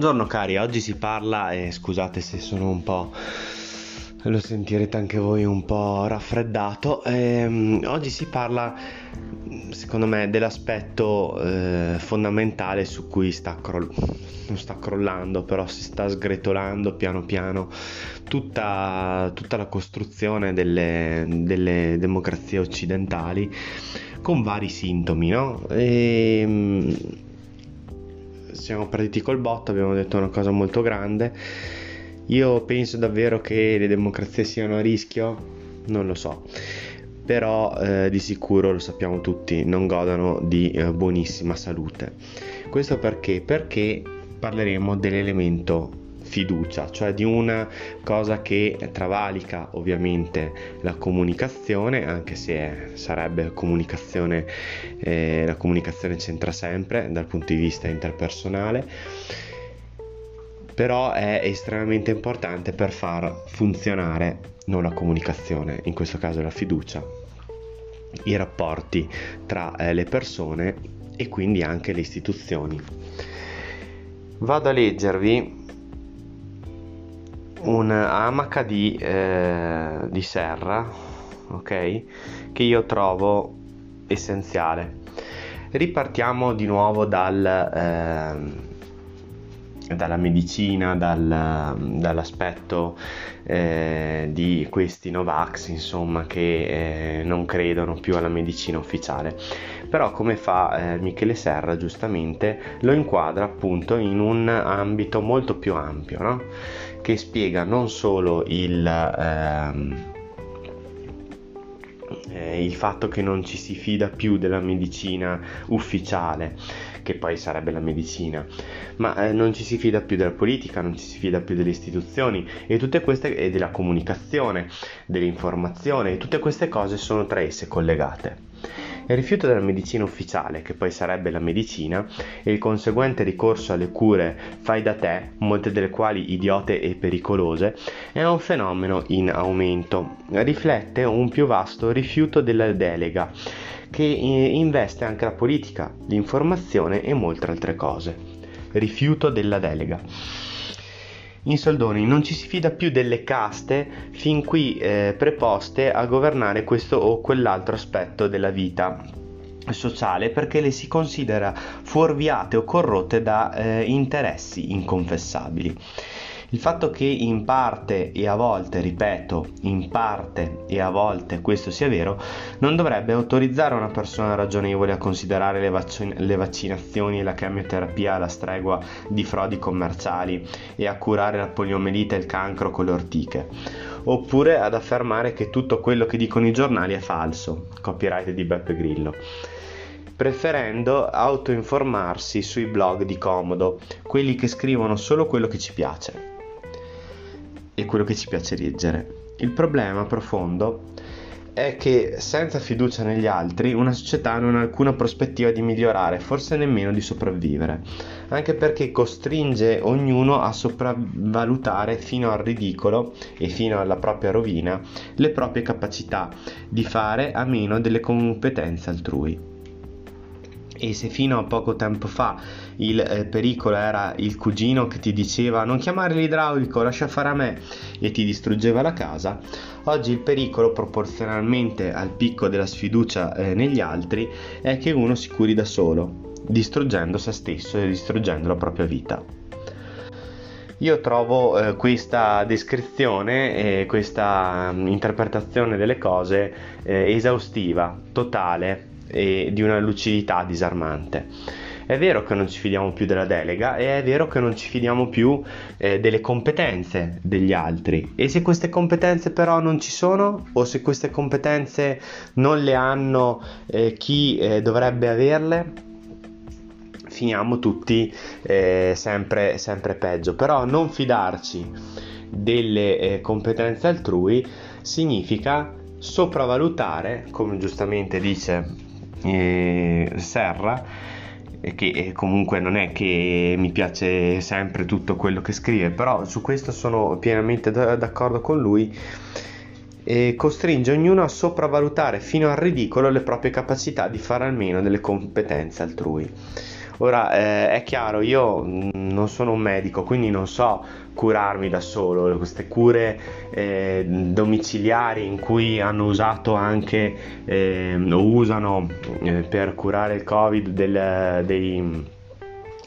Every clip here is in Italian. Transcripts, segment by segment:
Buongiorno cari, oggi si parla, e scusate se sono un po', lo sentirete anche voi un po' raffreddato, ehm, oggi si parla secondo me dell'aspetto eh, fondamentale su cui sta, non sta crollando, però si sta sgretolando piano piano tutta, tutta la costruzione delle, delle, democrazie occidentali con vari sintomi, no? Ehm, siamo partiti col botto, abbiamo detto una cosa molto grande. Io penso davvero che le democrazie siano a rischio? Non lo so, però eh, di sicuro lo sappiamo tutti, non godano di eh, buonissima salute. Questo perché? Perché parleremo dell'elemento fiducia, cioè di una cosa che travalica ovviamente la comunicazione, anche se sarebbe comunicazione, eh, la comunicazione c'entra sempre dal punto di vista interpersonale, però è estremamente importante per far funzionare non la comunicazione, in questo caso la fiducia, i rapporti tra eh, le persone e quindi anche le istituzioni. Vado a leggervi un'amaca di, eh, di serra, ok? Che io trovo essenziale. Ripartiamo di nuovo dal, eh, dalla medicina, dal, dall'aspetto eh, di questi Novax, insomma, che eh, non credono più alla medicina ufficiale. Però come fa eh, Michele Serra giustamente lo inquadra appunto in un ambito molto più ampio, no? che spiega non solo il, ehm, eh, il fatto che non ci si fida più della medicina ufficiale, che poi sarebbe la medicina, ma eh, non ci si fida più della politica, non ci si fida più delle istituzioni e tutte queste e della comunicazione, dell'informazione, e tutte queste cose sono tra esse collegate. Il rifiuto della medicina ufficiale, che poi sarebbe la medicina, e il conseguente ricorso alle cure fai da te, molte delle quali idiote e pericolose, è un fenomeno in aumento. Riflette un più vasto rifiuto della delega, che investe anche la politica, l'informazione e molte altre cose. Rifiuto della delega. In soldoni non ci si fida più delle caste fin qui eh, preposte a governare questo o quell'altro aspetto della vita sociale perché le si considera fuorviate o corrotte da eh, interessi inconfessabili. Il fatto che in parte e a volte, ripeto, in parte e a volte questo sia vero, non dovrebbe autorizzare una persona ragionevole a considerare le, vac- le vaccinazioni e la chemioterapia alla stregua di frodi commerciali e a curare la poliomelite e il cancro con le ortiche, oppure ad affermare che tutto quello che dicono i giornali è falso, copyright di Beppe Grillo preferendo autoinformarsi sui blog di comodo, quelli che scrivono solo quello che ci piace e quello che ci piace leggere. Il problema profondo è che senza fiducia negli altri una società non ha alcuna prospettiva di migliorare, forse nemmeno di sopravvivere, anche perché costringe ognuno a sopravvalutare fino al ridicolo e fino alla propria rovina le proprie capacità di fare a meno delle competenze altrui e se fino a poco tempo fa il eh, pericolo era il cugino che ti diceva non chiamare l'idraulico, lascia fare a me e ti distruggeva la casa, oggi il pericolo proporzionalmente al picco della sfiducia eh, negli altri è che uno si curi da solo, distruggendo se stesso e distruggendo la propria vita. Io trovo eh, questa descrizione e questa um, interpretazione delle cose eh, esaustiva, totale, e di una lucidità disarmante. È vero che non ci fidiamo più della delega e è vero che non ci fidiamo più eh, delle competenze degli altri. E se queste competenze però non ci sono o se queste competenze non le hanno eh, chi eh, dovrebbe averle, finiamo tutti eh, sempre, sempre peggio. Però non fidarci delle eh, competenze altrui significa sopravvalutare, come giustamente dice eh, Serra, che comunque non è che mi piace sempre tutto quello che scrive, però su questo sono pienamente d'accordo con lui. E costringe ognuno a sopravvalutare fino al ridicolo le proprie capacità di fare almeno delle competenze altrui. Ora eh, è chiaro, io non sono un medico, quindi non so curarmi da solo, queste cure eh, domiciliari in cui hanno usato anche eh, usano eh, per curare il covid del, dei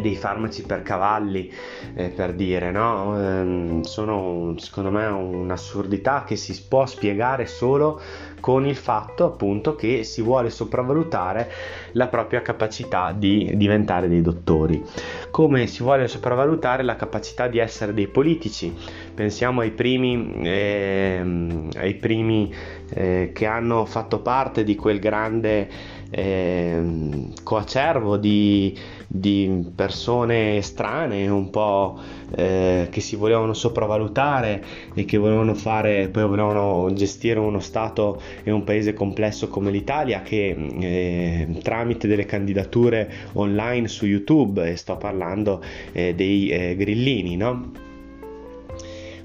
dei farmaci per cavalli, eh, per dire, no? Ehm, sono secondo me un'assurdità che si può spiegare solo con il fatto appunto che si vuole sopravvalutare la propria capacità di diventare dei dottori, come si vuole sopravvalutare la capacità di essere dei politici. Pensiamo ai primi, eh, ai primi eh, che hanno fatto parte di quel grande eh, coacervo di, di, persone strane, un po' eh, che si volevano sopravvalutare e che volevano fare, poi volevano gestire uno Stato e un paese complesso come l'Italia che eh, tramite delle candidature online su YouTube, e sto parlando eh, dei eh, grillini, no?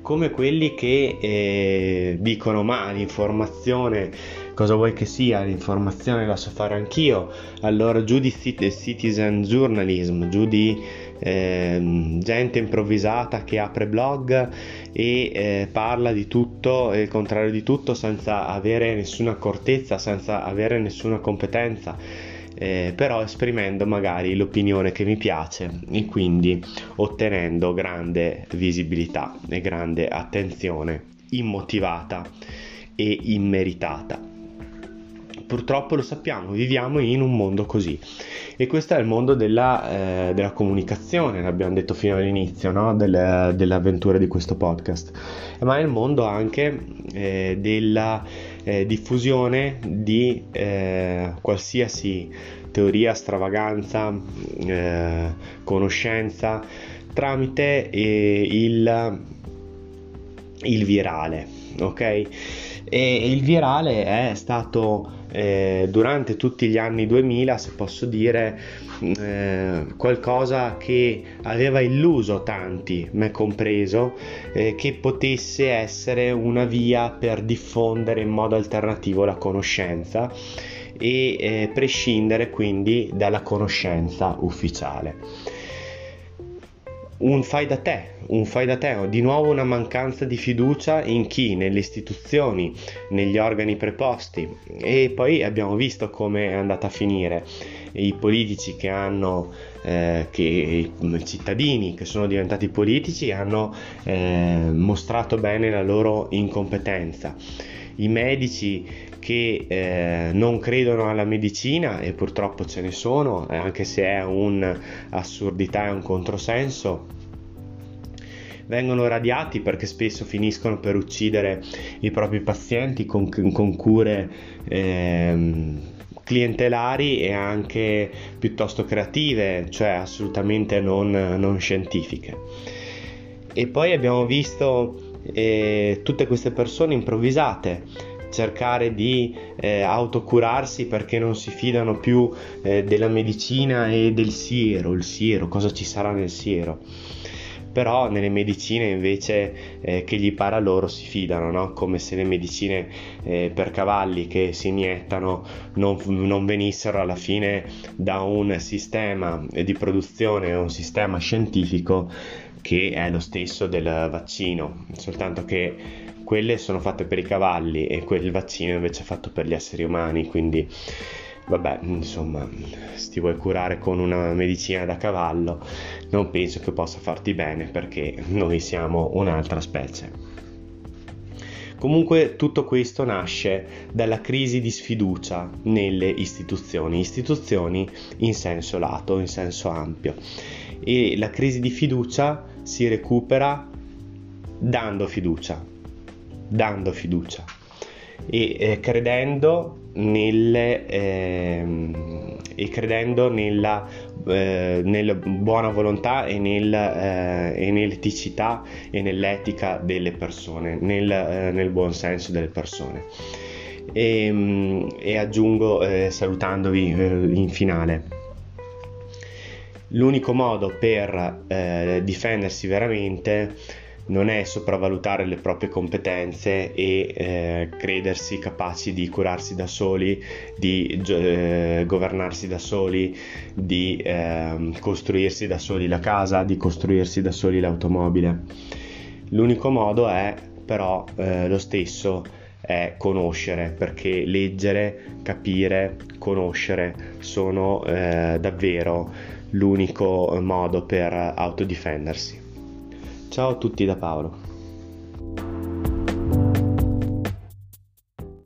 come quelli che eh, dicono ma l'informazione cosa vuoi che sia, l'informazione la so fare anch'io, allora giù di citizen journalism, giù di eh, gente improvvisata che apre blog e eh, parla di tutto e il contrario di tutto senza avere nessuna accortezza, senza avere nessuna competenza. Eh, però esprimendo magari l'opinione che mi piace e quindi ottenendo grande visibilità e grande attenzione immotivata e immeritata purtroppo lo sappiamo, viviamo in un mondo così. E questo è il mondo della, eh, della comunicazione, l'abbiamo detto fino all'inizio no? Del, dell'avventura di questo podcast, ma è il mondo anche eh, della eh, diffusione di eh, qualsiasi teoria, stravaganza, eh, conoscenza tramite eh, il, il virale, ok? E il virale è stato eh, durante tutti gli anni 2000, se posso dire, eh, qualcosa che aveva illuso tanti, me compreso, eh, che potesse essere una via per diffondere in modo alternativo la conoscenza e eh, prescindere quindi dalla conoscenza ufficiale un fai da te, un fai da te, di nuovo una mancanza di fiducia in chi, nelle istituzioni, negli organi preposti. E poi abbiamo visto come è andata a finire. I politici che hanno eh, che i cittadini che sono diventati politici hanno eh, mostrato bene la loro incompetenza. I medici che eh, non credono alla medicina e purtroppo ce ne sono, eh, anche se è un'assurdità e un controsenso, vengono radiati perché spesso finiscono per uccidere i propri pazienti con, con cure eh, clientelari e anche piuttosto creative, cioè assolutamente non, non scientifiche. E poi abbiamo visto eh, tutte queste persone improvvisate cercare di eh, autocurarsi perché non si fidano più eh, della medicina e del siero, il siero, cosa ci sarà nel siero. Però nelle medicine invece eh, che gli para loro si fidano, no? come se le medicine eh, per cavalli che si iniettano non, non venissero alla fine da un sistema di produzione, un sistema scientifico che è lo stesso del vaccino, soltanto che quelle sono fatte per i cavalli e quel vaccino invece è fatto per gli esseri umani, quindi vabbè, insomma, se ti vuoi curare con una medicina da cavallo, non penso che possa farti bene perché noi siamo un'altra specie. Comunque tutto questo nasce dalla crisi di sfiducia nelle istituzioni, istituzioni in senso lato, in senso ampio. E la crisi di fiducia si recupera dando fiducia, dando fiducia e eh, credendo nelle, eh, e credendo nella, eh, nella, buona volontà e, nel, eh, e, nell'eticità e nell'etica delle persone, nel, eh, nel buon senso delle persone. E, mm, e aggiungo eh, salutandovi in finale l'unico modo per difendersi veramente non è sopravvalutare le proprie competenze e eh, credersi capaci di curarsi da soli, di eh, governarsi da soli, di eh, costruirsi da soli la casa, di costruirsi da soli l'automobile. L'unico modo è però eh, lo stesso, è conoscere, perché leggere, capire, conoscere sono eh, davvero l'unico modo per autodifendersi. Ciao a tutti da Paolo.